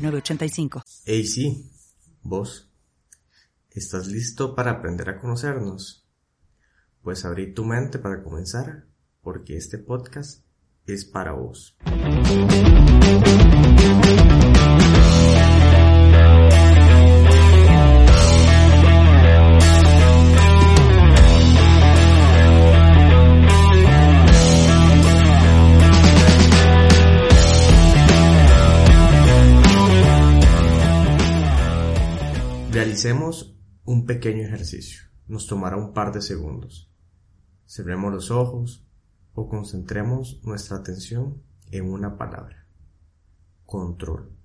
985. Hey, sí, vos. ¿Estás listo para aprender a conocernos? Pues abrí tu mente para comenzar, porque este podcast es para vos. Un pequeño ejercicio. Nos tomará un par de segundos. Cerremos los ojos o concentremos nuestra atención en una palabra. Control.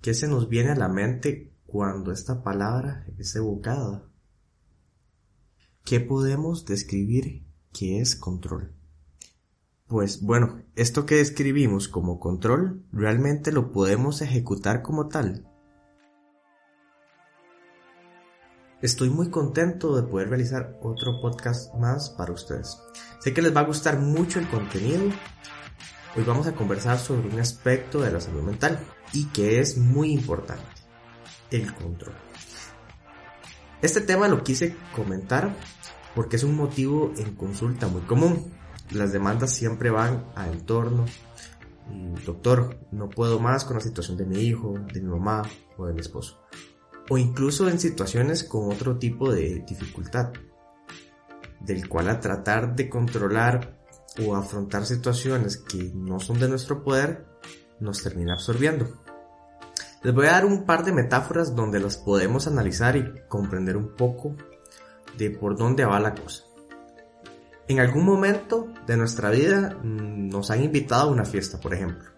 ¿Qué se nos viene a la mente cuando esta palabra es evocada? ¿Qué podemos describir que es control? Pues bueno, esto que describimos como control realmente lo podemos ejecutar como tal. Estoy muy contento de poder realizar otro podcast más para ustedes. Sé que les va a gustar mucho el contenido. Hoy vamos a conversar sobre un aspecto de la salud mental y que es muy importante, el control. Este tema lo quise comentar porque es un motivo en consulta muy común. Las demandas siempre van a entorno. Doctor, no puedo más con la situación de mi hijo, de mi mamá o de mi esposo o incluso en situaciones con otro tipo de dificultad, del cual a tratar de controlar o afrontar situaciones que no son de nuestro poder, nos termina absorbiendo. Les voy a dar un par de metáforas donde las podemos analizar y comprender un poco de por dónde va la cosa. En algún momento de nuestra vida mm, nos han invitado a una fiesta, por ejemplo,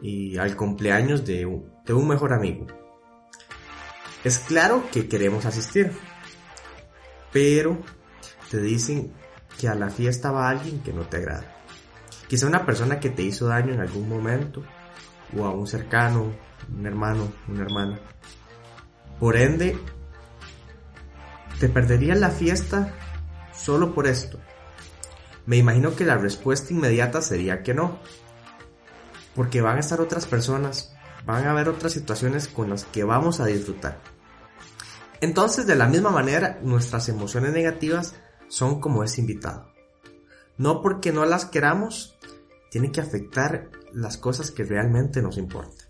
y al cumpleaños de un mejor amigo es claro que queremos asistir, pero te dicen que a la fiesta va alguien que no te agrada. Quizá una persona que te hizo daño en algún momento, o a un cercano, un hermano, una hermana. Por ende, te perderías la fiesta solo por esto. Me imagino que la respuesta inmediata sería que no. Porque van a estar otras personas, van a haber otras situaciones con las que vamos a disfrutar. Entonces, de la misma manera, nuestras emociones negativas son como ese invitado. No porque no las queramos, tiene que afectar las cosas que realmente nos importan.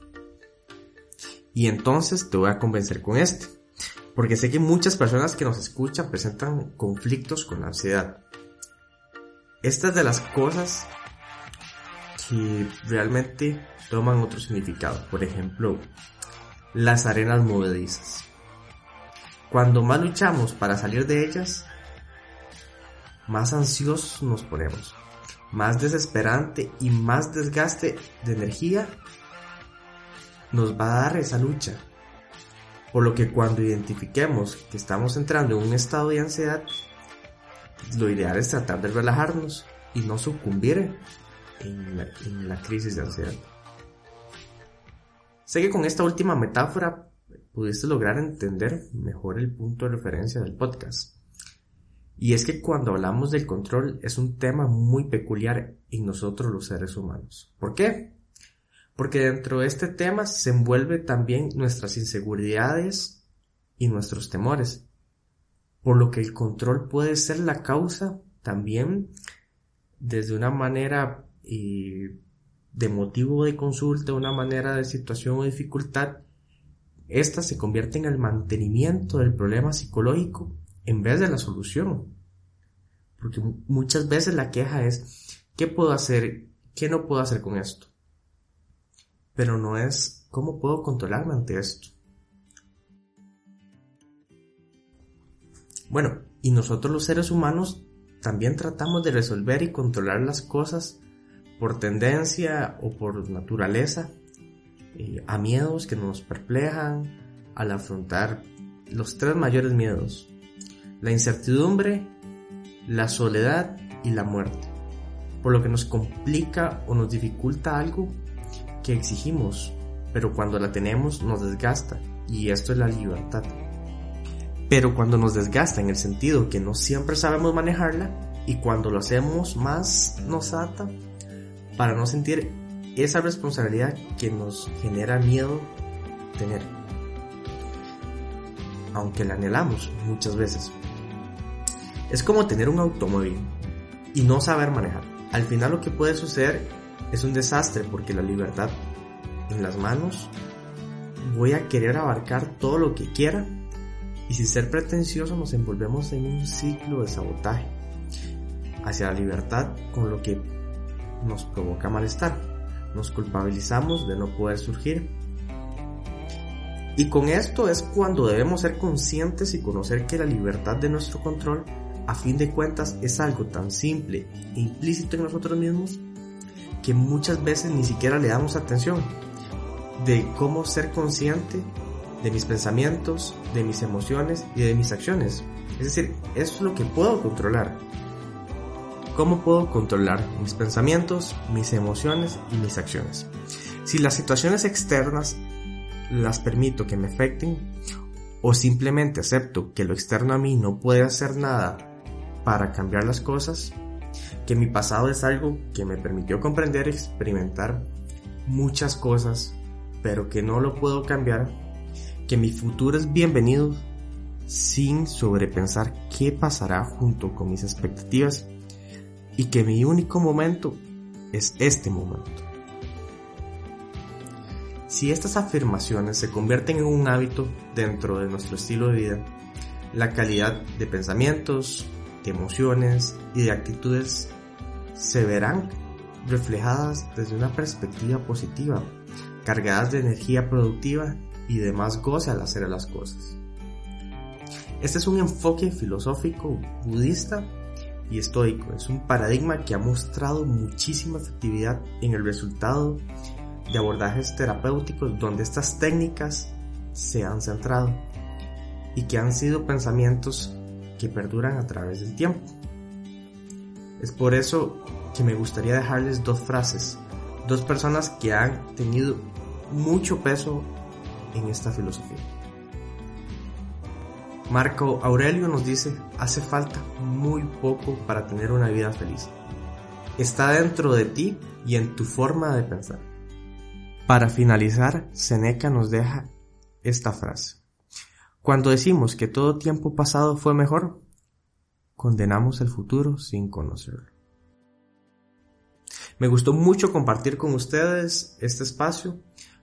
Y entonces te voy a convencer con este. Porque sé que muchas personas que nos escuchan presentan conflictos con la ansiedad. Estas de las cosas que realmente toman otro significado. Por ejemplo, las arenas movedizas. Cuando más luchamos para salir de ellas, más ansiosos nos ponemos, más desesperante y más desgaste de energía nos va a dar esa lucha. Por lo que cuando identifiquemos que estamos entrando en un estado de ansiedad, lo ideal es tratar de relajarnos y no sucumbir en la, en crisis de ansiedad. Sé que con esta última metáfora pudiste lograr entender mejor el punto de referencia del podcast. Y es que cuando hablamos del control es un tema muy peculiar en nosotros los seres humanos. ¿Por qué? Porque dentro de este tema se envuelve también nuestras inseguridades y nuestros temores. Por lo que el control puede ser la causa también desde una manera eh, de motivo de consulta, una manera de situación o dificultad esta se convierte en el mantenimiento del problema psicológico en vez de la solución. Porque muchas veces la queja es, ¿qué puedo hacer? ¿Qué no puedo hacer con esto? Pero no es, ¿cómo puedo controlarme ante esto? Bueno, y nosotros los seres humanos también tratamos de resolver y controlar las cosas por tendencia o por naturaleza eh, a miedos que nos perplejan al afrontar los tres mayores miedos, la incertidumbre, la soledad y la muerte, por lo que nos complica o nos dificulta algo que exigimos, pero cuando la tenemos nos desgasta, y esto es la libertad. Pero cuando nos desgasta en el sentido que no siempre sabemos manejarla, y cuando lo hacemos más nos ata para no sentir esa responsabilidad que nos genera miedo tener. Aunque la anhelamos muchas veces. Es como tener un automóvil y no saber manejar. Al final lo que puede suceder es un desastre porque la libertad en las manos voy a querer abarcar todo lo que quiera y sin ser pretencioso nos envolvemos en un ciclo de sabotaje hacia la libertad con lo que nos provoca malestar. Nos culpabilizamos de no poder surgir. Y con esto es cuando debemos ser conscientes y conocer que la libertad de nuestro control, a fin de cuentas, es algo tan simple e implícito en nosotros mismos que muchas veces ni siquiera le damos atención de cómo ser consciente de mis pensamientos, de mis emociones y de mis acciones. Es decir, eso es lo que puedo controlar. ¿Cómo puedo controlar mis pensamientos, mis emociones y mis acciones? Si las situaciones externas las permito que me afecten o simplemente acepto que lo externo a mí no puede hacer nada para cambiar las cosas, que mi pasado es algo que me permitió comprender y experimentar muchas cosas, pero que no lo puedo cambiar, que mi futuro es bienvenido sin sobrepensar qué pasará junto con mis expectativas y que mi único momento es este momento. Si estas afirmaciones se convierten en un hábito dentro de nuestro estilo de vida, la calidad de pensamientos, de emociones y de actitudes se verán reflejadas desde una perspectiva positiva, cargadas de energía productiva y de más goce al hacer las cosas. Este es un enfoque filosófico budista y estoico. Es un paradigma que ha mostrado muchísima efectividad en el resultado de abordajes terapéuticos donde estas técnicas se han centrado y que han sido pensamientos que perduran a través del tiempo. Es por eso que me gustaría dejarles dos frases, dos personas que han tenido mucho peso en esta filosofía. Marco Aurelio nos dice, hace falta muy poco para tener una vida feliz. Está dentro de ti y en tu forma de pensar. Para finalizar, Seneca nos deja esta frase. Cuando decimos que todo tiempo pasado fue mejor, condenamos el futuro sin conocerlo. Me gustó mucho compartir con ustedes este espacio,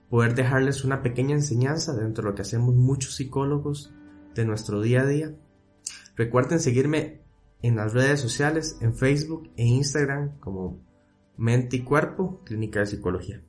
poder dejarles una pequeña enseñanza dentro de lo que hacemos muchos psicólogos de nuestro día a día. Recuerden seguirme en las redes sociales, en Facebook e Instagram como Mente y Cuerpo, Clínica de Psicología.